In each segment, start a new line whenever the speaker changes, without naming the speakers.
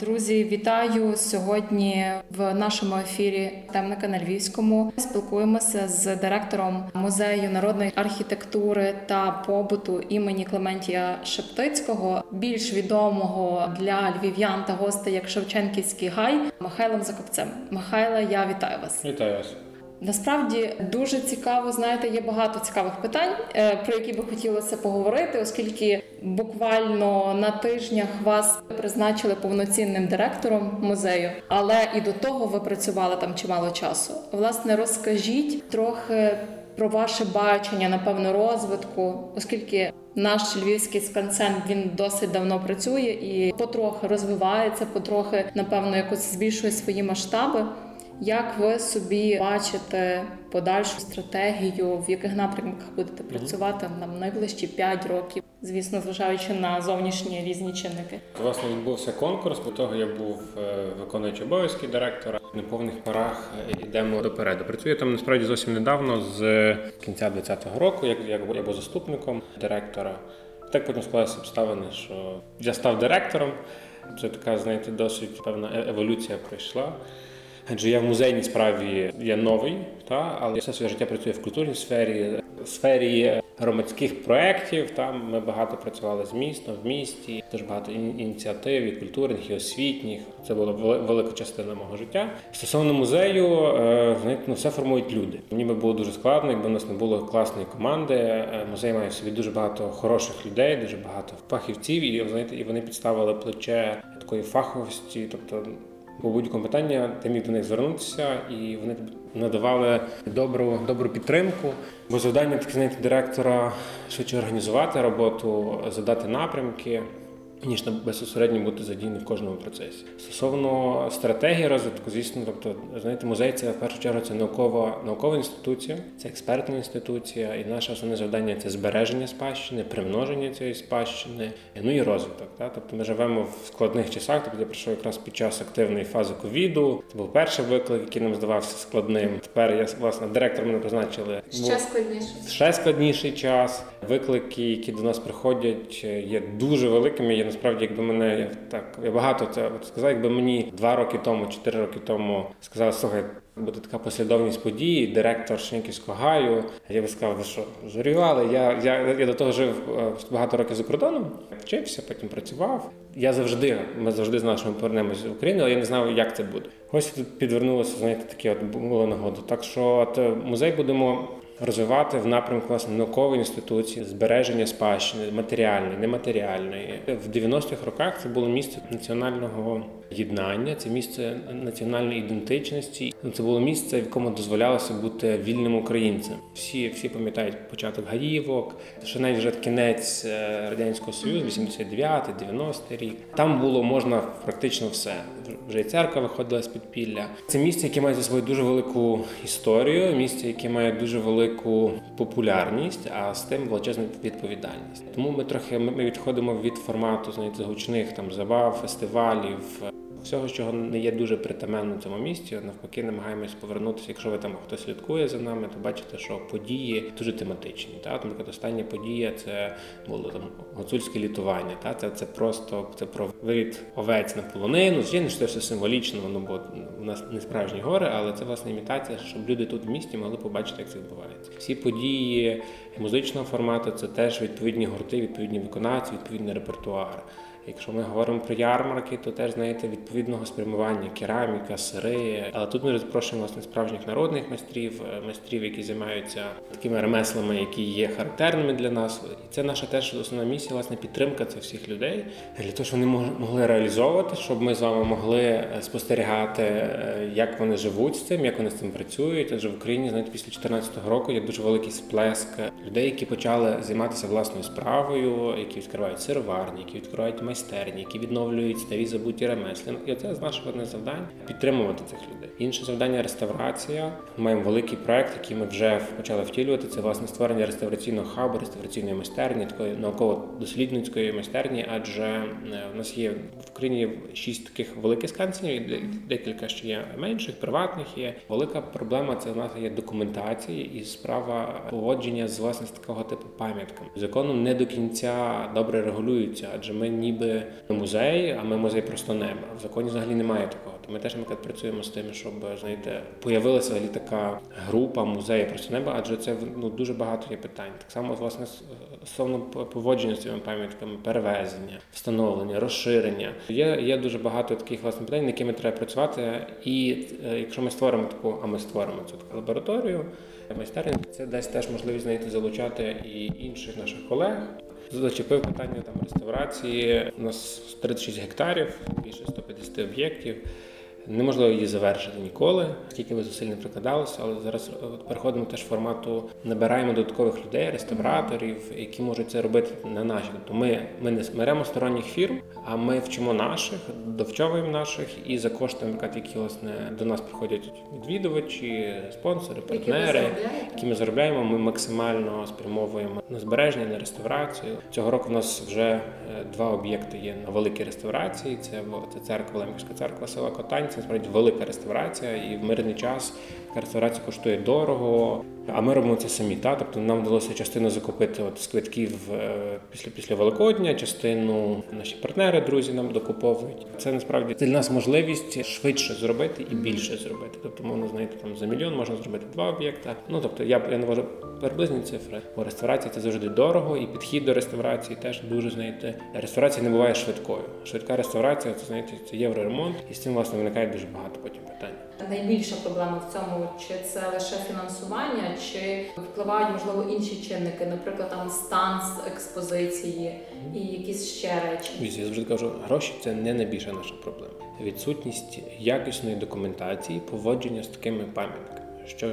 Друзі, вітаю сьогодні в нашому ефірі темника на Львівському. Спілкуємося з директором музею народної архітектури та побуту імені Клементія Шептицького, більш відомого для львів'ян та гостей як Шевченківський гай Михайлом Закопцем. Михайле, я вітаю вас.
Вітаю вас.
Насправді дуже цікаво, знаєте, є багато цікавих питань, е, про які би хотілося поговорити, оскільки буквально на тижнях вас призначили повноцінним директором музею, але і до того ви працювали там чимало часу. Власне, розкажіть трохи про ваше бачення, напевно, розвитку, оскільки наш львівський скансен він досить давно працює і потрохи розвивається, потрохи, напевно, якось збільшує свої масштаби. Як ви собі бачите подальшу стратегію, в яких напрямках будете працювати на найближчі 5 років? Звісно, зважаючи на зовнішні різні чинники.
Власне відбувся конкурс. До того я був е, виконуючий обов'язки директора. На повних парах е, йдемо допереду. Працюю там насправді зовсім недавно, з кінця 2020 року, як я був заступником директора. Так потім склалися обставини, що я став директором. Це така, знаєте, досить певна е- еволюція пройшла. Адже я в музейній справі є новий, та але все своє життя працюю в культурній сфері, в сфері громадських проєктів. Там ми багато працювали з містом, в місті, дуже багато ініціатив і культурних, і освітніх. Це була велика частина мого життя. Стосовно музею, е, ну все формують люди. Мені би було дуже складно, якби у нас не було класної команди. Е, Музей має в собі дуже багато хороших людей, дуже багато фахівців, і знаєте, і вони підставили плече такої фаховості, тобто. По будь-якому питанню ти міг до них звернутися, і вони надавали добру, добру підтримку. Бо завдання таке знайти директора швидше організувати роботу, задати напрямки, ніж на- безпосередньо бути задіяний в кожному процесі. Стосовно стратегії розвитку, звісно, тобто, знаєте, музей це в першу чергу це наукова, наукова інституція, це експертна інституція, і наше основне завдання це збереження спадщини, примноження цієї спадщини, ну і розвиток. Так? Тобто ми живемо в складних часах. Тобто я прийшов якраз під час активної фази ковіду. Це був перший виклик, який нам здавався складним. Тепер я власне директором мене призначили.
Ще складніше.
Ще складніший час. Виклики, які до нас приходять, є дуже великими. Я насправді, якби мене так я багато це от сказав, якби мені два роки тому, чотири роки тому сказали, слухай, буде така послідовність подій, директор Шенківського гаю. Я би сказав, ви що зорювали? Я, я, я до того жив е, багато років за кордоном, вчився, потім працював. Я завжди, ми завжди знали, що ми повернемося в Україну, але я не знав, як це буде. Ось тут підвернулося, знаєте, такі от була нагода. Так що от, е, музей будемо розвивати в напрямку власне наукової інституції, збереження спадщини, матеріальної, нематеріальної. В 90-х роках це було місце національного єднання, це місце національної ідентичності. Це було місце, в якому дозволялося бути вільним українцем. Всі, всі пам'ятають початок гаївок, ще навіть вже кінець е, радянського союзу, 89 90 рік. Там було можна практично все. Вже і церква виходила з підпілля. Це місце, яке має за собою дуже велику історію, місце, яке має дуже велику популярність, а з тим величезну відповідальність. Тому ми трохи ми відходимо від формату знаєте, гучних там забав, фестивалів. Всього, чого не є дуже притаманно цьому місці, навпаки, намагаємось повернутися. Якщо ви там хтось слідкує за нами, то бачите, що події дуже тематичні. Та? Наприклад, остання подія це було там гуцульське літування. Та? Це, це просто це про вивід овець на полонину. Звичайно, що це все символічно, воно бо у нас не справжні гори, але це власне імітація, щоб люди тут в місті могли побачити, як це відбувається. Всі події музичного формату це теж відповідні гурти, відповідні виконавці, відповідний репертуар. Якщо ми говоримо про ярмарки, то теж знаєте відповідного спрямування кераміка, сири. Але тут ми запрошуємо власне справжніх народних майстрів, е, майстрів, які займаються такими ремеслами, які є характерними для нас. І це наша теж основна місія, власне, підтримка цих всіх людей для того, щоб вони мог- могли реалізовувати, щоб ми з вами могли е, спостерігати, е, як вони живуть з цим, як вони з цим працюють. Адже в Україні, знаєте, після 2014 року є дуже великий сплеск людей, які почали займатися власною справою, які відкривають сироварні, які відкривають майстерні, які відновлюють старі забуті ремесла. І це з наших одне завдань підтримувати цих людей. Інше завдання реставрація. Ми маємо великий проект, який ми вже почали втілювати. Це власне створення реставраційного хабу, реставраційної майстерні, такої науково-дослідницької майстерні. Адже е, в нас є в Україні шість таких великих скансенів, декілька ще є менших, приватних є. Велика проблема це в нас є документація і справа поводження з власне з такого типу пам'ятками. Законом не до кінця добре регулюються, адже ми ніби музей, а ми музей просто неба. В законі взагалі немає такого. То ми теж наприклад, працюємо з тим, щоб знаєте, появилася взагалі така група музею просто неба, адже це ну дуже багато є питань. Так само власне стосовно поводження з цими пам'ятками, перевезення, встановлення, розширення. Є є дуже багато таких власне питань, над якими треба працювати. І е, якщо ми створимо таку, а ми створимо цю таку лабораторію майстерню, це дасть теж можливість знаєте, залучати і інших наших колег. Зачепив питання там реставрації. У нас 36 гектарів, більше 150 об'єктів. Неможливо її завершити ніколи, скільки ми зусиль не прикладалися, але зараз переходимо теж в формату, набираємо додаткових людей, реставраторів, які можуть це робити на наші. Тобто ми ми не беремо сторонніх фірм, а ми вчимо наших, довчовуємо наших і за кошти, які власне до нас приходять відвідувачі, спонсори, партнери, які ми заробляємо. Ми максимально спрямовуємо на збереження, на реставрацію. Цього року в нас вже е, два об'єкти є на великій реставрації. Це це церква Лемківська церква села Котань це справді велика реставрація, і в мирний час реставрація коштує дорого. А ми робимо це самі. Та? Тобто нам вдалося частину закупити от з квитків е, після після Великодня, частину наші партнери, друзі нам докуповують. Це насправді для нас можливість швидше зробити і більше зробити. Тобто, можна знаєте, там за мільйон можна зробити два об'єкти. Ну тобто, я я навожу приблизні цифри. Бо реставрація це завжди дорого, і підхід до реставрації теж дуже знаєте. Реставрація не буває швидкою. Швидка реставрація це знаєте, це євроремонт, і з цим власне виникає дуже багато потім питань.
Найбільша проблема в цьому чи це лише фінансування, чи впливають можливо інші чинники, наприклад, там стан з експозиції і якісь ще речі.
Я завжди кажу, гроші це не найбільша наша проблема. Відсутність якісної документації, поводження з такими пам'ятками. Що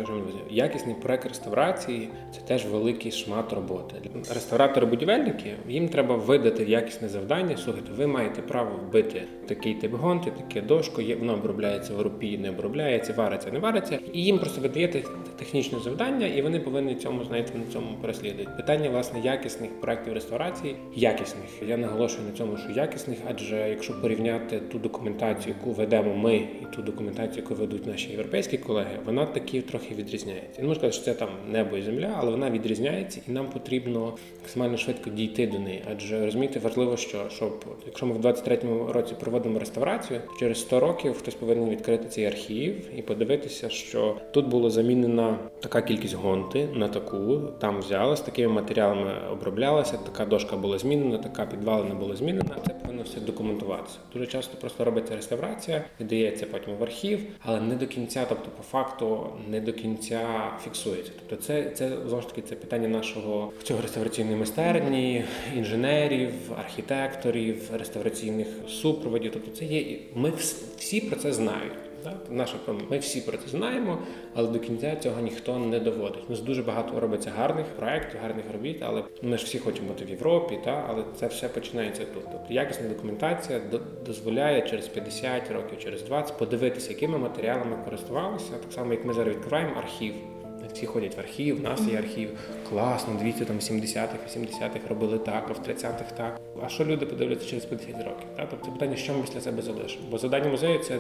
я якісний проект реставрації це теж великий шмат роботи. Реставратори-будівельники їм треба видати якісне завдання. Слухайте, ви маєте право вбити такий тип гонти, таке дошко, воно обробляється в рупі, не обробляється, вариться, не вариться. І їм просто видаєте технічне завдання, і вони повинні цьому знаєте на цьому переслідувати. Питання власне якісних проектів реставрації, якісних. Я наголошую на цьому, що якісних, адже якщо порівняти ту документацію, яку ведемо ми, і ту документацію, яку ведуть наші європейські колеги, вона такі трохи відрізняється. Не можу сказати, що це там небо і земля, але вона відрізняється, і нам потрібно максимально швидко дійти до неї. Адже розумієте, важливо, що щоб якщо ми в 23-му році проводимо реставрацію, через 100 років хтось повинен відкрити цей архів і подивитися, що тут було замінена така кількість гонти на таку, там взяла з такими матеріалами оброблялася, така дошка була змінена, така підвалина була змінена. Це повинно все документуватися. Дуже часто просто робиться реставрація, віддається потім в архів, але не до кінця, тобто по факту не до кінця фіксується. Тобто, це це знову ж таки це питання нашого цього реставраційної майстерні, інженерів, архітекторів, реставраційних супроводів. Тобто, це є ми всі про це знають. Так? Наша ми всі про це знаємо, але до кінця цього ніхто не доводить. У нас дуже багато робиться гарних проєктів, гарних робіт, але ми ж всі хочемо бути в Європі, так? але це все починається тут. Тобто якісна документація дозволяє через 50 років, через 20 подивитися, якими матеріалами користувалися. Так само, як ми зараз відкриваємо архів. Всі ходять в архів, у нас є архів. Класно, дивіться, там 70-х, 80-х робили так, а в 30-х так. А що люди подивляться через 50 років? Так? Тобто питання, що ми після себе залишимо? Бо завдання музею це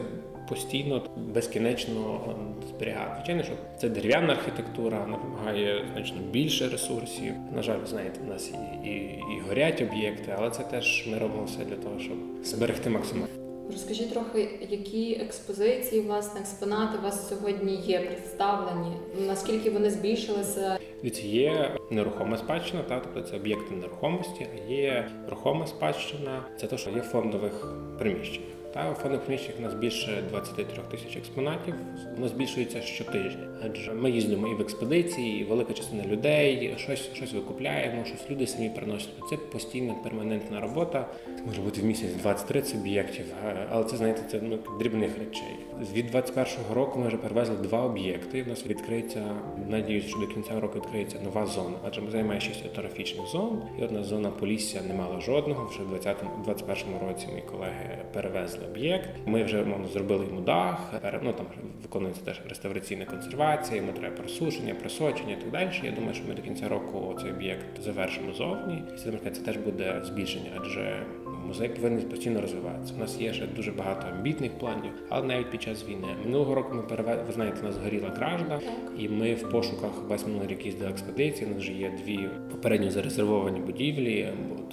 постійно безкінечно зберігати. Звичайно, що це дерев'яна архітектура, вона вимагає значно більше ресурсів. На жаль, знаєте, в нас і, і, і горять об'єкти, але це теж ми робимо все для того, щоб зберегти максимально.
Розкажіть трохи, які експозиції, власне, експонати у вас сьогодні є представлені? Наскільки вони збільшилися?
Від є нерухома спадщина, та тобто це об'єкти нерухомості, а є рухома спадщина, це те, що є фондових приміщень. Та фондових приміщеннях у нас більше 23 тисяч експонатів. Воно збільшується щотижня, адже ми їздимо і в експедиції, і велика частина людей щось щось викупляємо, щось люди самі приносять. Це постійна перманентна робота. Це може бути в місяць 20-30 об'єктів, але це знаєте, це ну, дрібних речей. Від 21-го року ми вже перевезли два об'єкти. У нас відкриється, надіюсь, що до кінця року відкриється нова зона, адже ми займає шість етнографічних зон. І одна зона Полісся не мала жодного. Вже в 2021 році мої колеги перевезли об'єкт. Ми вже мовно зробили йому дах. Ну там виконується теж реставраційна консервація, йому треба просушення, просочення і так далі. Я думаю, що ми до кінця року цей об'єкт завершимо зовні. Це теж буде збільшення, адже Музей повинен постійно розвиватися. У нас є ще дуже багато амбітних планів, але навіть під час війни минулого року ми перевели, ви знаєте, у нас згоріла кражда, і ми в пошуках весь минулий рік їздили експедиції. У нас вже є дві попередньо зарезервовані будівлі.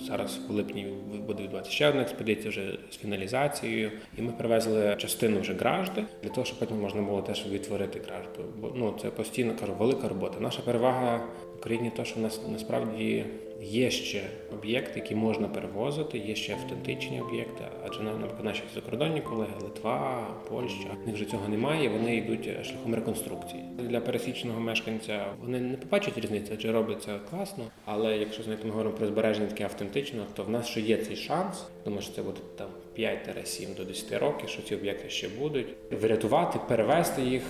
Зараз в липні буде відбуватися ще одна експедиція вже з фіналізацією. І ми привезли частину вже гражди для того, щоб потім можна було теж відтворити гражду. Бо ну це постійно кажу, велика робота. Наша перевага Україні, то що нас насправді є ще об'єкти, які можна перевозити, є ще автентичні об'єкти. Адже наприклад, наші закордонні колеги, Литва, Польща, в них вже цього немає. Вони йдуть шляхом реконструкції. Для пересічного мешканця вони не побачать різниці, адже робиться класно. Але якщо знаєте, ми говоримо про збереження таке автентично, то в нас ще є цей шанс. Думаю, що це буде там 5-7 до 10 років, що ці об'єкти ще будуть врятувати, перевести їх.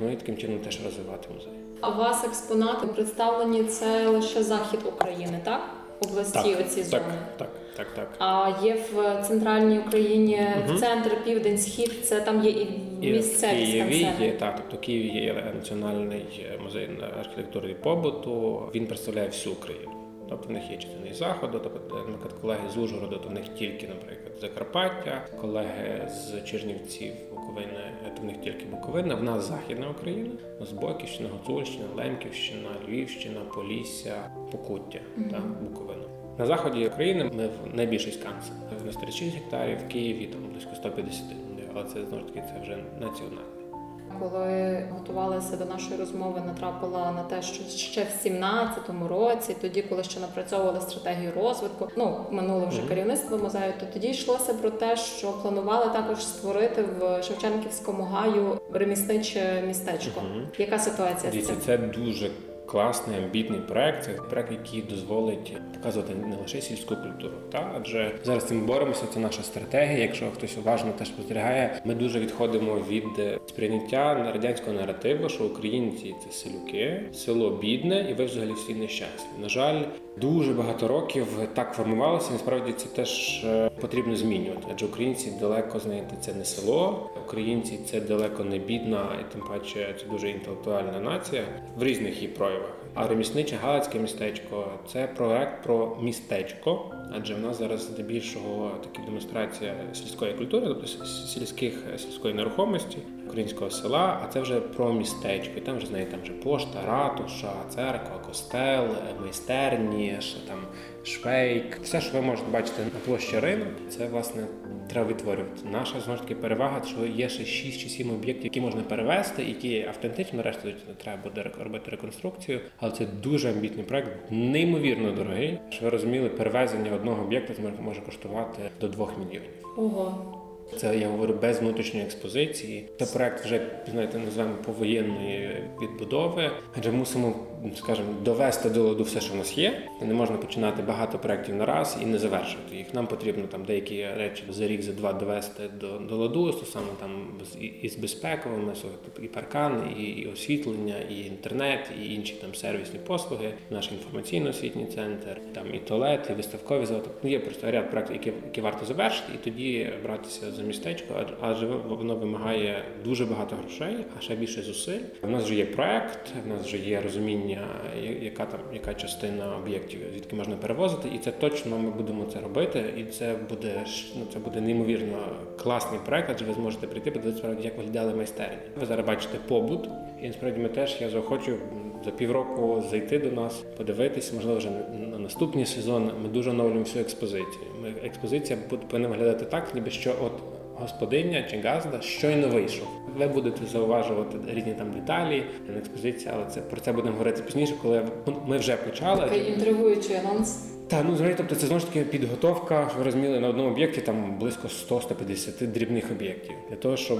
Ну і таким чином теж розвивати музей.
А у вас експонати представлені це лише захід України, так? Області оці зони.
так, так, так.
А є в центральній Україні
Мгм.
центр, південь, схід. Це там є і місцеві
в Києві є так, тобто в Києві є національний музей архітектури і побуту. Він представляє всю Україну. Тобто в них є частини заходу, тобто, наприклад, колеги з Ужгороду, то в них тільки, наприклад, Закарпаття, колеги з Чернівців, Буковини, то в них тільки Буковина. В нас Західна Україна, у Бойківщина, Гуцульщина, Лемківщина, Львівщина, Полісся, Покуття та Буковина. На заході України ми в найбільшість сканс. У нас 36 гектарів, в Києві там близько 150, але це знову ж таки це вже національне.
Коли готувалася до нашої розмови, натрапила на те, що ще в 17-му році, тоді, коли ще напрацьовували стратегію розвитку, ну минуло вже керівництво музею, то тоді йшлося про те, що планували також створити в Шевченківському гаю ремісниче містечко. Яка ситуація з цим?
це дуже класний амбітний проект. Це проект, який дозволить показувати не лише сільську культуру, та адже зараз цим боремося. Це наша стратегія. Якщо хтось уважно теж спостерігає, ми дуже відходимо від сприйняття радянського наративу, що українці це селюки, село бідне, і ви взагалі всі нещасні. На жаль, дуже багато років так формувалося. Насправді це теж е, потрібно змінювати. Адже українці далеко знаєте, це не село. Українці це далеко не бідна, і тим паче це дуже інтелектуальна нація в різних її проявах. Europe. А ремісниче Галицьке містечко це проект про містечко, адже в нас зараз здебільшого така демонстрація сільської культури, тобто сільських сільської нерухомості, українського села. А це вже про містечко. І там вже знаєте, там вже пошта, ратуша, церква, костел, майстерні, ще там швейк. Все, що ви можете бачити на площі ринок, це власне треба відтворювати. Наша знову ж таки перевага, що є ще 6 чи 7 об'єктів, які можна перевести, які автентично решта треба буде робити реконструкцію. Але це дуже амбітний проект, неймовірно дорогий. Що ви розуміли, перевезення одного об'єкта може коштувати до 2 мільйонів.
Ого.
Це я говорю без внутрішньої експозиції. Це проект вже знаєте, називаємо повоєнної відбудови. Адже мусимо, скажімо, довести до ладу все, що в нас є. Не можна починати багато проєктів на раз і не завершувати їх. Нам потрібно там деякі речі за рік, за два довести до, до ладу, стосовно там з і- із безпековими тобто і паркан, і, і освітлення, і інтернет, і інші там сервісні послуги, наш інформаційно-освітній центр, там і туалет, і виставкові зали. Тобто є просто ряд проєктів, які, які варто завершити, і тоді братися за містечко, адже воно вимагає дуже багато грошей, а ще більше зусиль. У нас вже є проект, в нас вже є розуміння, я- яка там яка частина об'єктів, звідки можна перевозити, і це точно ми будемо це робити. І це буде ну це буде неймовірно класний проект, адже ви зможете прийти, подивитися справді, як виглядали майстерні. Ви зараз бачите побут, і насправді ми теж я заохочу за півроку зайти до нас, подивитись, можливо, вже на наступний сезон. Ми дуже оновлюємо всю експозицію. Ми експозиція повинна виглядати так, ніби що от господиня чи газда щойно вийшов. Ви будете зауважувати різні там деталі на експозиції, але це про це будемо говорити пізніше, коли ми вже почали.
Такий інтригуючий анонс.
Та ну взагалі, тобто це знову ж таки підготовка. що Ви розуміли на одному об'єкті там близько 100-150 дрібних об'єктів. Для того, щоб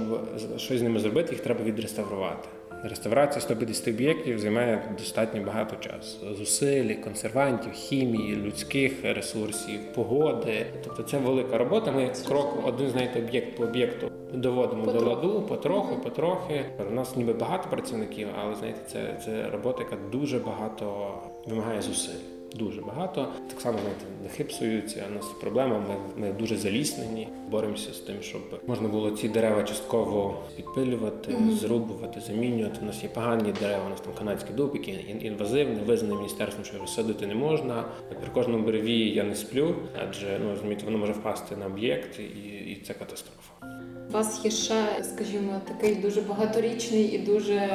щось з ними зробити, їх треба відреставрувати. Реставрація 150 об'єктів займає достатньо багато часу. Зусиль, консервантів, хімії, людських ресурсів, погоди. Тобто це велика робота. Ми крок один знаєте, об'єкт по об'єкту доводимо до ладу, потроху, потрохи. У нас ніби багато працівників, але знаєте, це, це робота, яка дуже багато вимагає зусиль. Дуже багато. Так само знаєте, дахи псуються. У нас проблема. Ми, ми дуже заліснені. Боремося з тим, щоб можна було ці дерева частково підпилювати, зрубувати, замінювати. У нас є погані дерева. У нас там канадський дуб, який ін- інвазивний, визнаний міністерством, що його садити не можна. При кожному дереві я не сплю, адже ну розумієте, воно може впасти на об'єкт, і, і це катастрофа.
У вас є ще, скажімо, такий дуже багаторічний і дуже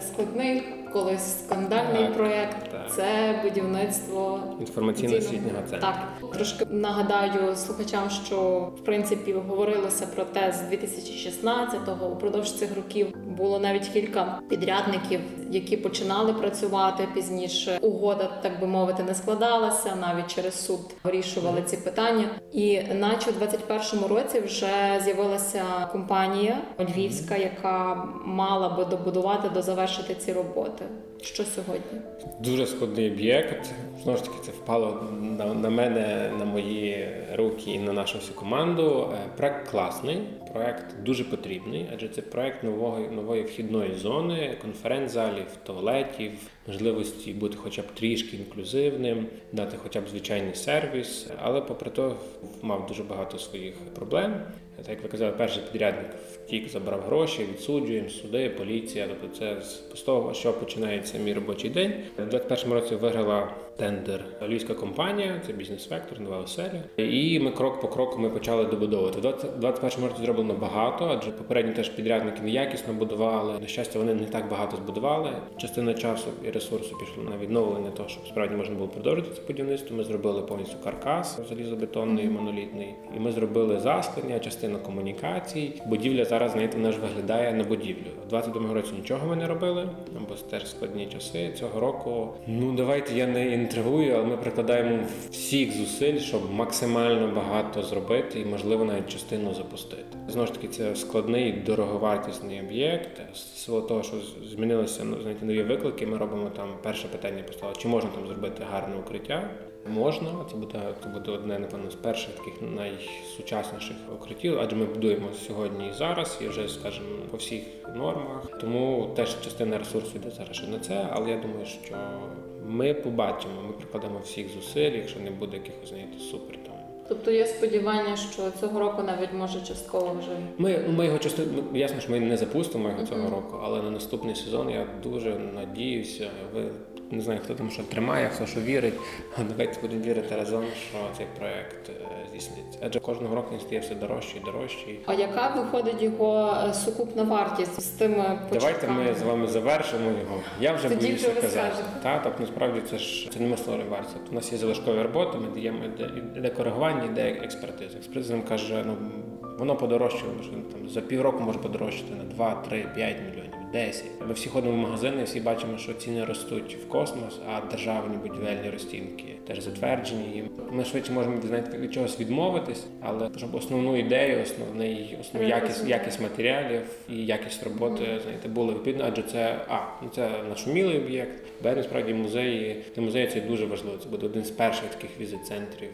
складний, колись скандальний
Так,
проєкт.
так.
це будівництво
Інформаційно-освітнього центру.
Так, трошки нагадаю слухачам, що в принципі говорилося про те з 2016-го. Упродовж цих років було навіть кілька підрядників, які починали працювати пізніше. Угода, так би мовити, не складалася. Навіть через суд вирішували ці питання. І наче у 21-му році вже з'явилася компанія львівська, яка мала би добудувати дозавершити ці роботи. Що сьогодні?
Дуже складний об'єкт. Знову ж таки, це впало на, на мене, на мої руки і на нашу всю команду. Е, Проект класний, проект дуже потрібний, адже це проект нової нової вхідної зони, конференц-залів, туалетів, можливості бути хоча б трішки інклюзивним, дати хоча б звичайний сервіс. Але попри то мав дуже багато своїх проблем. Так як ви казали, перший підрядник втік, забрав гроші, відсуджуємо, суди, поліція. Тобто це з того, що починається мій робочий день. У 21-му році виграла тендер львівська компанія, це бізнес-вектор, нова оселя. І ми крок по кроку ми почали добудовувати. В 21-му році зроблено багато, адже попередні теж підрядники неякісно будували. На щастя, вони не так багато збудували. Частина часу і ресурсу пішла на відновлення того, щоб справді можна було продовжити це будівництво. Ми зробили повністю каркас залізобетонний, монолітний, і ми зробили засклення, частину комунікацій. Будівля зараз знаєте, вона ж виглядає на будівлю. У 22-му році нічого ми не робили, бо теж складні часи. Цього року ну давайте я не інтригую, але ми прикладаємо всіх зусиль, щоб максимально багато зробити і можливо навіть частину запустити. Знову ж таки, це складний дороговартісний об'єкт. З силу того, що змінилися ну, знаєте, нові виклики. Ми робимо там перше питання поставили, чи можна там зробити гарне укриття. Можна, це буде це буде одне, напевно, з перших таких найсучасніших укриттів, адже ми будуємо сьогодні і зараз, і вже, скажімо, по всіх нормах. Тому теж частина ресурсу йде зараз ще на це. Але я думаю, що ми побачимо, ми прикладемо всіх зусиль, якщо не буде якихось знаєте, супер там.
Тобто є сподівання, що цього року навіть може частково вже
Ми, ну, ми його часто ясно, що ми не запустимо його цього року, але на наступний сезон я дуже надіюся. Ви не знаю, хто там що тримає, хто що вірить. Давайте будемо вірити разом, що цей проект е, здійсниться. Адже кожного року він стає все дорожчий і дорожчий.
А яка виходить його е, сукупна вартість з тими
Давайте ми з вами завершимо його. Я вже
Тоді
боюся
вже
казати. Та, тобто насправді це ж це не ми створюємо вартість. Тобто У нас є залишкові роботи, ми даємо іде коригування, іде експертиза. Експертиза нам каже, ну воно подорожчало, що там за півроку може подорожчати на 2, 3, 5 мільйонів. 10. Ми всі ходимо в магазини, всі бачимо, що ціни ростуть в космос, а державні будівельні розцінки теж затверджені. І Ми швидше можемо знаєте, від чогось відмовитись, але щоб основну ідею, основний основну якість, якість матеріалів і якість роботи знаєте, були відповідно, адже це а ну це нашумілий об'єкт. Б, насправді музеї для музею це дуже важливо. Це буде один з перших таких візит-центрів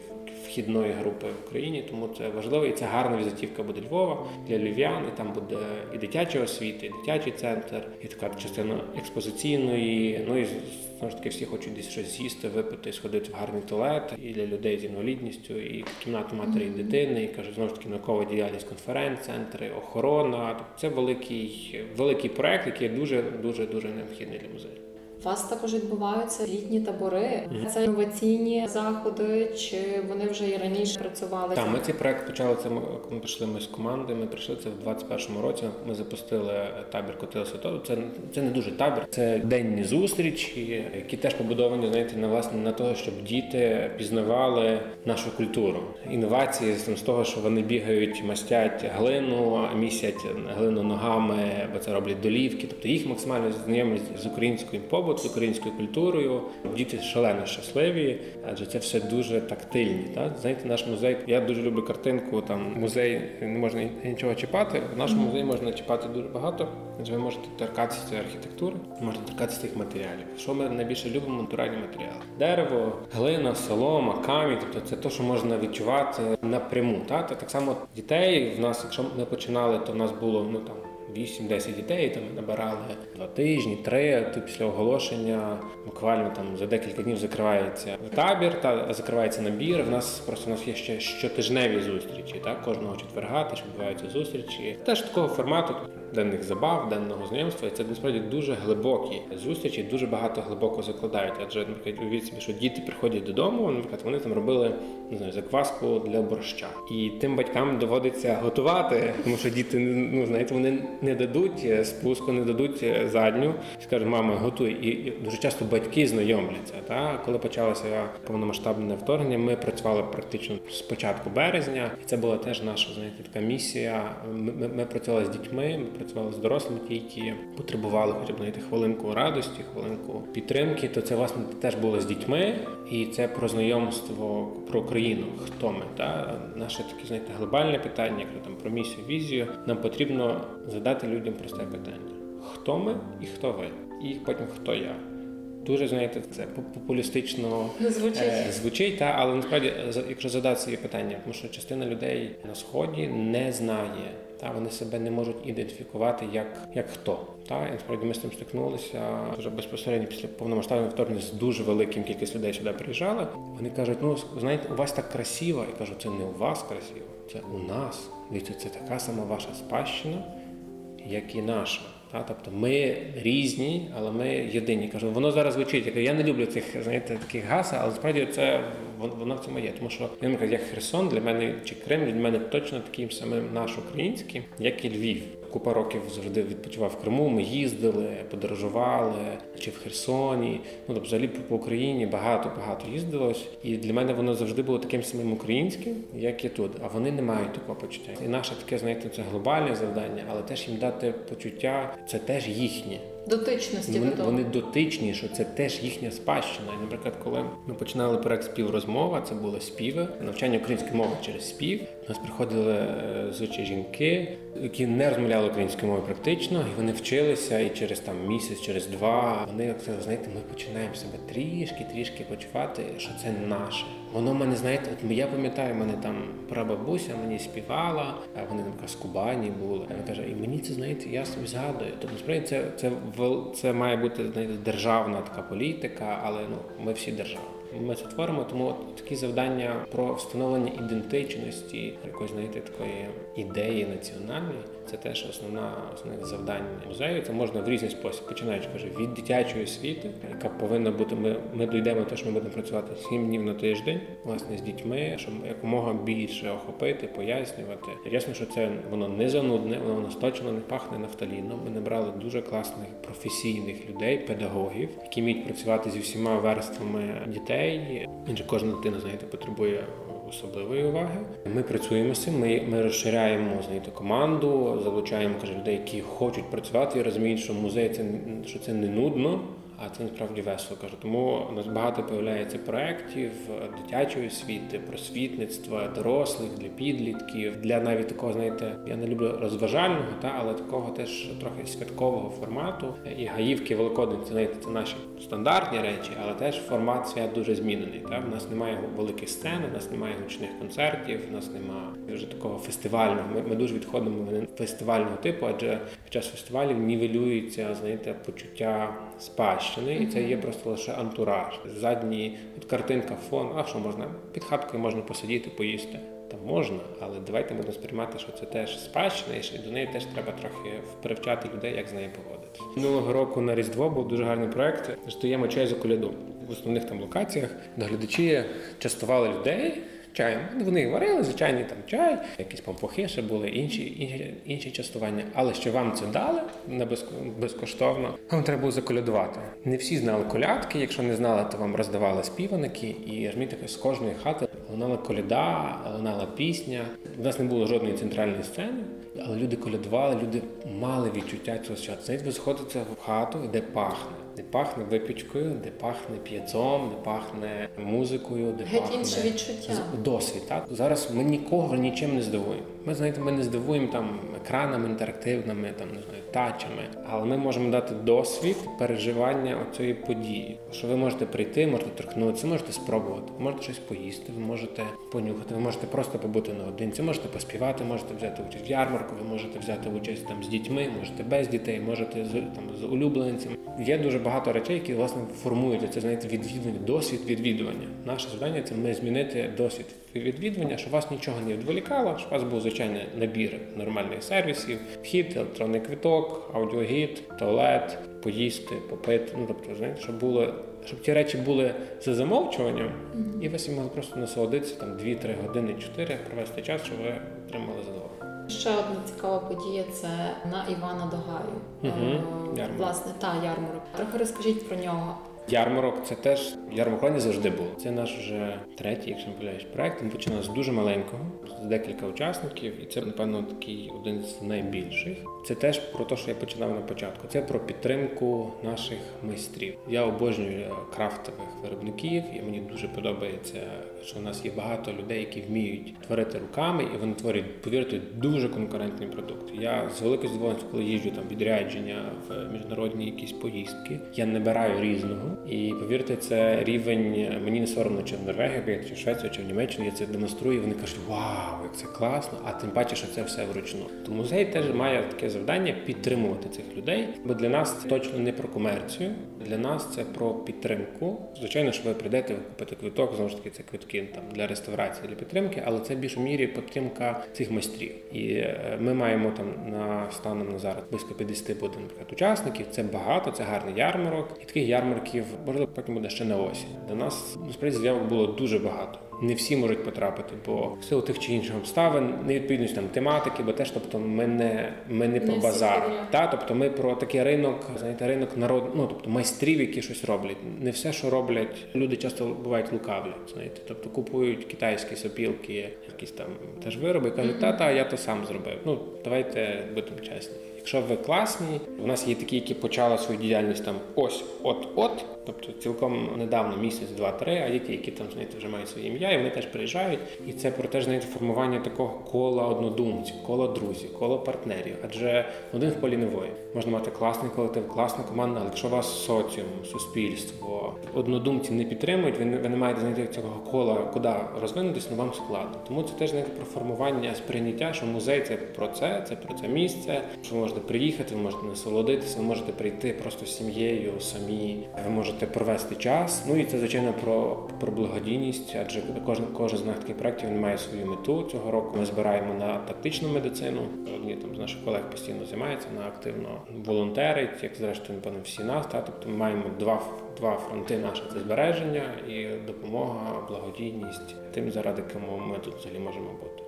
вхідної групи в Україні, тому це важливо і це гарна візитівка буде Львова для львів'ян. І там буде і дитяча освіта, і дитячий центр, і така частина експозиційної. Ну і знову ж таки всі хочуть десь щось з'їсти, випити, сходити в гарний туалет і для людей з інвалідністю, і кімнату матері і дитини, і кажуть, знову ж таки наукова діяльність конференц-центри, охорона. Тобто це великий, великий проект, який дуже дуже дуже необхідний для музею.
У вас також відбуваються літні табори. Це інноваційні заходи, чи вони вже і раніше працювали?
Так, ми цей проект почали це. Ми прийшли ми з команди. Ми прийшли це в 21-му році. Ми запустили табір Котила Святого. Це це не дуже табір, це денні зустрічі, які теж побудовані знаєте, на власне на того, щоб діти пізнавали нашу культуру. Інновації з з того, що вони бігають, мастять глину, місять глину ногами, бо це роблять долівки. Тобто їх максимально знайомлять з українською побутом, з українською культурою. Діти шалено щасливі, адже це все дуже тактильні. Так? Знаєте, наш музей. Я дуже люблю картинку. Там музей не можна нічого чіпати. В нашому музеї можна чіпати дуже багато. Адже ви можете торкатися цієї архітектури, можете торкатися цих матеріалів. Що ми найбільше любимо натуральні матеріали: дерево, глина, солома, камінь. Тобто це те, що можна відчувати напряму. Так, Та так само дітей в нас, якщо ми починали, то в нас було ну там. 8-10 дітей. Там набирали два тижні, три. Тут після оголошення буквально там за декілька днів закривається табір та закривається набір. В нас просто у нас є ще щотижневі зустрічі. Так, кожного четверга теж відбуваються зустрічі. Теж такого формату денних забав, денного знайомства. І це насправді дуже глибокі зустрічі, дуже багато глибоко закладають. Адже наприклад, уявіть собі, що діти приходять додому, наприклад, вони там робили не знаю, закваску для борща, і тим батькам доводиться готувати, тому що діти ну знаєте, вони не дадуть спуску, не дадуть задню. Скажуть, мама, готуй. І, дуже часто батьки знайомляться. Та коли почалося повномасштабне вторгнення, ми працювали практично з початку березня, і це була теж наша знаєте, така місія. Ми, ми, ми працювали з дітьми, ми працювали з дорослими, ті, які потребували хоча б знаєте, хвилинку радості, хвилинку підтримки. То це власне теж було з дітьми, і це про знайомство про Україну. Хто ми? Та наше таке знаєте глобальне питання, як там про місію, візію. Нам потрібно задати людям просте питання: хто ми і хто ви, і потім хто я. Дуже знаєте, це популістично
Звучить.
е, звучить, та але насправді, за- якщо задати собі питання, тому що частина людей на сході не знає, та вони себе не можуть ідентифікувати як, як хто. Та і насправді ми з цим стикнулися вже безпосередньо після повномасштабного вторгнення з дуже великим кількість людей сюди приїжджали. Вони кажуть, ну знаєте, у вас так красиво. Я кажу, це не у вас красиво, це у нас. Дивіться, це така сама ваша спадщина, як і наша. Та, тобто ми різні, але ми єдині. Кажу, воно зараз звучить. Я не люблю цих знаєте, таких гасел, але справді це вон- воно в цьому є. Тому що я як Херсон для мене чи Крим для мене точно таким самим наш український, як і Львів. Купа років завжди відпочивав в Криму. Ми їздили, подорожували, чи в Херсоні. Ну тобто, взагалі по Україні багато багато їздилось. І для мене воно завжди було таким самим українським, як і тут. А вони не мають такого почуття. І наше таке, знаєте, це глобальне завдання, але теж їм дати почуття, це теж їхнє.
Дотичності
Вони,
до того.
вони дотичні, що це теж їхня спадщина. І, наприклад, коли ми починали проект співрозмова, це були співи, навчання української мови через спів. До нас приходили е, звичайні жінки, які не розмовляли українською мовою практично, і вони вчилися, і через там місяць, через два вони як це знаєте, ми починаємо себе трішки, трішки почувати, що це наше. Воно мене, знаєте, от я пам'ятаю, мене там прабабуся мені співала, а вони там з Кубані були. Вона каже, і мені це знаєте, я собі згадую. Тобто, справді це, це, це має бути знаєте, державна така політика, але ну ми всі держава. Ми це творимо, тому от такі завдання про встановлення ідентичності, якоїсь знаєте, такої ідеї національної. Це теж основна основне завдання музею. Це можна в різний спосіб, починаючи каже, від дитячої освіти, яка повинна бути. Ми, ми дійдемо до що ми будемо працювати сім днів на тиждень, власне, з дітьми, щоб якомога більше охопити, пояснювати. Ясно, що це воно не занудне, воно нас точно не пахне нафталіном. Ми набрали дуже класних професійних людей, педагогів, які вміють працювати зі всіма верствами дітей. Інше кожна дитина, знаєте, потребує особливої уваги. Ми працюємо з цим. Ми, ми розширяємо знаєте, команду, залучаємо каже, людей, які хочуть працювати і розуміють, що музей це що це не нудно. А це насправді весело кажу. Тому у нас багато появляється проєктів дитячої освіти, просвітництва, дорослих для підлітків, для навіть такого, знаєте, я не люблю розважального, та але такого теж трохи святкового формату. І гаївки Великодень, це знаєте, це наші стандартні речі, але теж формат свят дуже змінений. Та в нас немає великих сцен, у нас немає гучних концертів, у нас немає вже такого фестивального. Ми, ми дуже відходимо від фестивального типу, адже під час фестивалів нівелюється, знаєте, почуття спадщини, і це є просто лише антураж. Задні от картинка, фон, а що можна? Під хаткою можна посидіти, поїсти. Та можна, але давайте будемо сприймати, що це теж спадщина, і до неї теж треба трохи привчати людей, як з нею поводитися. Минулого року на Різдво був дуже гарний проект. Стоїмо чай за коляду в основних там локаціях. Доглядачі частували людей. Чаєм. Вони варили, звичайний там чай, якісь пампухи ще були, інші, інші, інші частування. Але що вам це дали безко- безкоштовно, вам треба було заколядувати. Не всі знали колядки. Якщо не знали, то вам роздавали співаники, і розумієте, з кожної хати лунала коляда, лунала пісня. У нас не було жодної центральної сцени, але люди колядували, люди мали відчуття цього. Знаєте, ви заходите в хату, де пахне. Де пахне випічкою, де пахне п'єцом, де пахне музикою, де
Геть
пахне
інше відчуття.
досвід. Так зараз ми нікого нічим не здивуємо. Ми знаєте, ми не здивуємо там екранами інтерактивними, там не знаю, тачами. Але ми можемо дати досвід переживання цієї події. Що ви можете прийти, можете торкнутися, можете спробувати, можете щось поїсти, ви можете понюхати, ви можете просто побути наодинці, можете поспівати, можете взяти участь в ярмарку, ви можете взяти участь там з дітьми, можете без дітей, можете з там з улюбленцями. Є дуже багато речей, які власне формують це знаєте, відвідування, досвід відвідування. Наше завдання це ми змінити досвід відвідування, щоб вас нічого не відволікало, щоб у вас був звичайний набір нормальних сервісів, вхід, електронний квиток, аудіогід, туалет, поїсти, попити. Ну тобто, знаєте, щоб було. Щоб ті речі були за замовчуванням, і ви всі могли просто насолодитися там 2-3 години, 4, провести час, щоб ви отримали задоволення.
Ще одна цікава подія це на Івана Догаю. Е, Власне, та ярмарок. Трохи розкажіть про нього.
Ярмарок це теж ярмарок не завжди було. Це наш вже третій, якщо не помиляюсь, проект. Він починав з дуже маленького, з декілька учасників, і це, напевно, такий один з найбільших. Це теж про те, що я починав на початку. Це про підтримку наших майстрів. Я обожнюю крафтових виробників, і мені дуже подобається, що в нас є багато людей, які вміють творити руками, і вони творять, повірте, дуже конкурентний продукт. Я з великою задоволенням, коли їжджу там відрядження в міжнародні якісь поїздки, я набираю різного. І повірте, це рівень мені не соромно, чи в Норвегії, чи в Швецію, чи в Німеччину. Я це демонструю. і Вони кажуть, вау, як це класно! А тим паче, що це все вручну. То музей теж має таке завдання підтримувати цих людей. Бо для нас це точно не про комерцію. Для нас це про підтримку. Звичайно, що ви прийдете, ви купите квиток, знову ж таки, це квитки там для реставрації, для підтримки, але це в більшій мірі підтримка цих майстрів. І е, ми маємо там на станом на зараз близько 50 буде наприклад, учасників. Це багато, це гарний ярмарок. І таких ярмарків можливо потім буде ще на осінь. До нас насправді заявок було дуже багато. Не всі можуть потрапити, бо в силу тих чи інших обставин, невідповідність там тематики, бо теж, тобто, ми не ми не про базар. Та, тобто ми про такий ринок, знаєте, ринок народ, ну тобто майстрів, які щось роблять. Не все, що роблять, люди часто бувають лукавлять. Знаєте, тобто купують китайські сопілки, якісь там теж вироби, і кажуть, та та я то сам зробив. Ну давайте будемо чесні. Якщо ви класні, у нас є такі, які почали свою діяльність там ось от-от, тобто цілком недавно, місяць, два-три, а ті, які там знаєте, вже мають своє ім'я, і вони теж приїжджають. І це про теж знаєте, формування такого кола однодумців, кола друзів, кола партнерів. Адже один в полі не воїн. Можна мати класний колектив, класну команду, але якщо вас соціум, суспільство, однодумці не підтримують, ви не, ви не маєте знайти цього кола, куди розвинутися, ну вам складно. Тому це теж знаєте, про формування сприйняття, що музей це про це, це про це місце. Що ви можете приїхати, ви можете насолодитися, ви можете прийти просто з сім'єю самі, ви можете провести час. Ну і це звичайно про, про благодійність, адже кожен кожен з наших таких проєктів має свою мету цього року. Ми збираємо на тактичну медицину. Одні там з наших колег постійно займаються на активно волонтерить, як зрештою напевно всі нас. Та тобто ми маємо два два фронти наші це збереження і допомога, благодійність тим, заради кому ми тут взагалі можемо бути.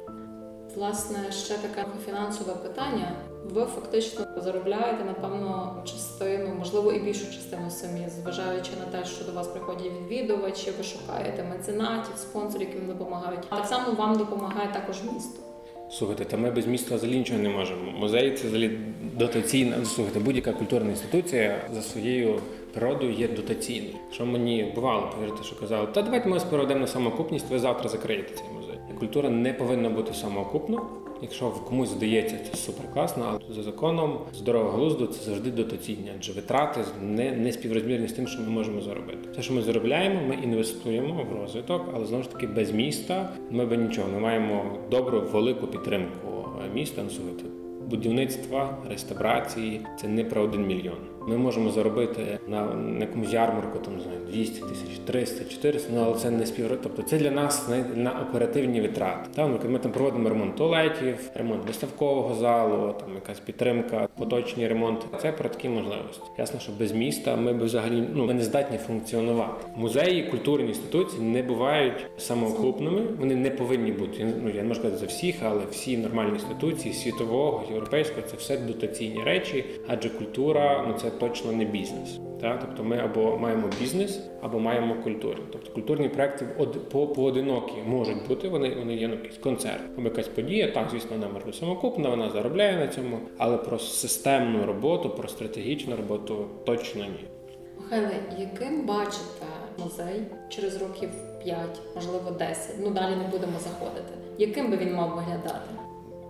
Власне, ще таке фінансове питання. Ви фактично заробляєте, напевно, частину, можливо, і більшу частину самі, зважаючи на те, що до вас приходять відвідувачі, ви шукаєте меценатів, спонсорів, які вам допомагають. Так само вам допомагає також місто.
Слухайте, та ми без міста взагалі нічого не можемо. Музей це взагалі дотаційна. Слухайте, будь-яка культурна інституція за своєю природою є дотаційною. Що мені бувало, повірте, що казали, та давайте ми вас переведемо на самоокупність, ви завтра закриєте цей музей. Культура не повинна бути самоокупною. Якщо комусь здається, це супер класно, але за законом здорового глузду це завжди дотаційні, адже витрати не, не співрозмірні з тим, що ми можемо заробити. Те, що ми заробляємо, ми інвестуємо в розвиток, але знову ж таки без міста ми би нічого. не маємо добру, велику підтримку міста. на слухайте, Будівництва, реставрації це не про один мільйон. Ми можемо заробити на, якомусь ярмарку там не знаю 200 тисяч, 300, 400, ну але це не співро. Тобто це для нас знаєте, на оперативні витрати. Там ми там проводимо ремонт туалетів, ремонт виставкового залу, там якась підтримка, поточні ремонти. Це про такі можливості. Ясно, що без міста ми б взагалі ну ми не здатні функціонувати. Музеї, культурні інституції не бувають самоокупними. Вони не повинні бути. Ну я не можу сказати за всіх, але всі нормальні інституції світового, європейського це все дотаційні речі, адже культура ну це точно не бізнес. Так? Тобто ми або маємо бізнес, або маємо культуру. Тобто культурні проекти по поодинокі можуть бути, вони, вони є ну, якийсь концерт, або якась подія. Так, звісно, вона може бути самокупна, вона заробляє на цьому, але про системну роботу, про стратегічну роботу точно ні.
Михайле, яким бачите музей через років 5, можливо, 10? Ну далі не будемо заходити. Яким би він мав виглядати?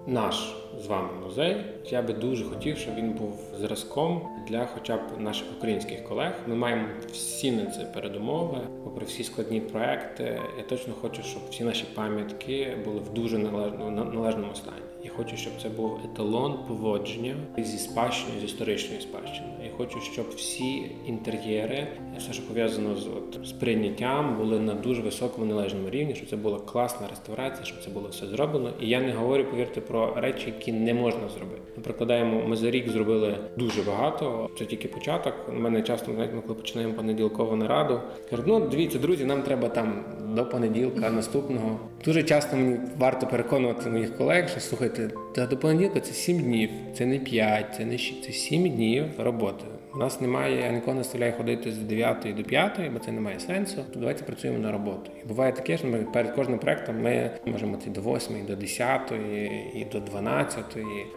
Наш з вами музей. Я би дуже хотів, щоб він був зразком для хоча б наших українських колег. Ми маємо всі на це передумови, попри всі складні проекти. Я точно хочу, щоб всі наші пам'ятки були в дуже належному стані. Я хочу, щоб це був еталон поводження зі спадщиною, з історичною спадщиною. Я хочу, щоб всі інтер'єри, все, що пов'язано з от, з прийняттям, були на дуже високому належному рівні, щоб це була класна реставрація, щоб це було все зроблено. І я не говорю, повірте, про речі, які не можна зробити. Ми прикладаємо, ми за рік зробили дуже багато. Це тільки початок. У мене часто навіть ми коли починаємо понеділкову нараду, кажуть, ну дивіться, друзі, нам треба там до понеділка наступного. Дуже часто мені варто переконувати моїх колег, що слухайте, та до понеділка це 7 днів, це не 5, це не 6, це 7 днів роботи. У нас немає, я нікого не стріляє ходити з 9 до 5, бо це не має сенсу. То давайте працюємо на роботу. І буває таке, що ми перед кожним проектом ми можемо йти до 8, і до 10, і до 12.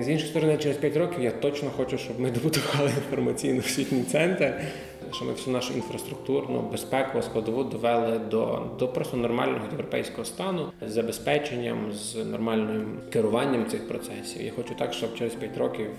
З іншої сторони, через 5 років я точно хочу, щоб ми добудували інформаційно-освітній центр. Що ми всю нашу інфраструктурну безпеку складову довели до, до просто нормального європейського стану з забезпеченням, з нормальним керуванням цих процесів. Я хочу так, щоб через 5 років,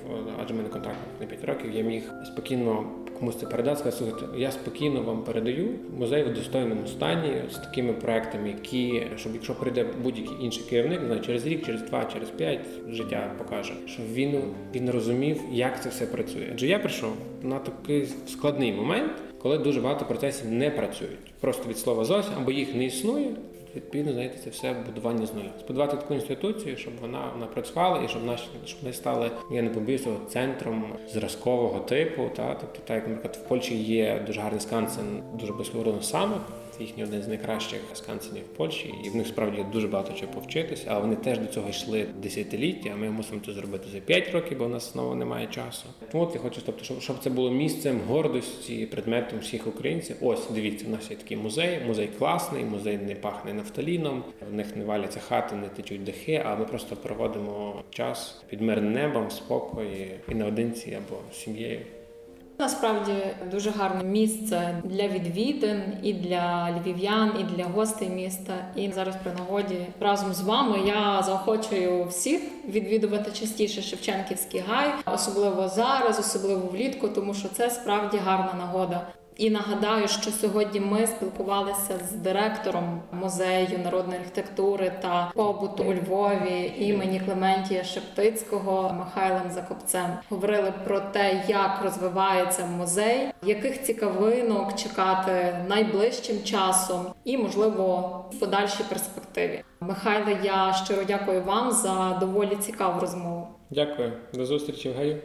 адже мене контракт на 5 років, я міг спокійно комусь це передати, сказати, слухайте, я спокійно вам передаю музей в достойному стані з такими проектами, які щоб якщо прийде будь-який інший керівник, не знаю, через рік, через два, через п'ять життя покаже, щоб він він розумів, як це все працює. Адже я прийшов на такий складний момент, коли дуже багато процесів не працюють. Просто від слова зовсім або їх не існує. Відповідно, знаєте, це все будування з нуля. Збудувати таку інституцію, щоб вона вона працювала і щоб наші щоб ми стали, я не побіюся, центром зразкового типу. Та тобто, так як наприклад, в Польщі є дуже гарний скансен, дуже безхвороно самок. Це їхній один з найкращих скансенів в Польщі, і в них справді дуже багато чого повчитися, але вони теж до цього йшли десятиліття. а Ми мусимо це зробити за 5 років, бо в нас знову немає часу. Тому от я хочу, тобто, щоб, щоб це було місцем гордості, предметом всіх українців. Ось дивіться, у нас є такий музей. Музей класний, музей не пахне нафталіном, в них не валяться хати, не течуть дахи. А ми просто проводимо час під мирним небом, в спокої і наодинці або сім'єю.
Насправді дуже гарне місце для відвідин і для львів'ян, і для гостей міста. І зараз при нагоді разом з вами я заохочую всіх відвідувати частіше Шевченківський гай, особливо зараз, особливо влітку, тому що це справді гарна нагода. І нагадаю, що сьогодні ми спілкувалися з директором музею народної архітектури та побуту у Львові імені Клементія Шептицького Михайлом Закопцем. Говорили про те, як розвивається музей, яких цікавинок чекати найближчим часом, і можливо в подальшій перспективі. Михайле, я щиро дякую вам за доволі цікаву розмову.
Дякую, до зустрічі в гаю.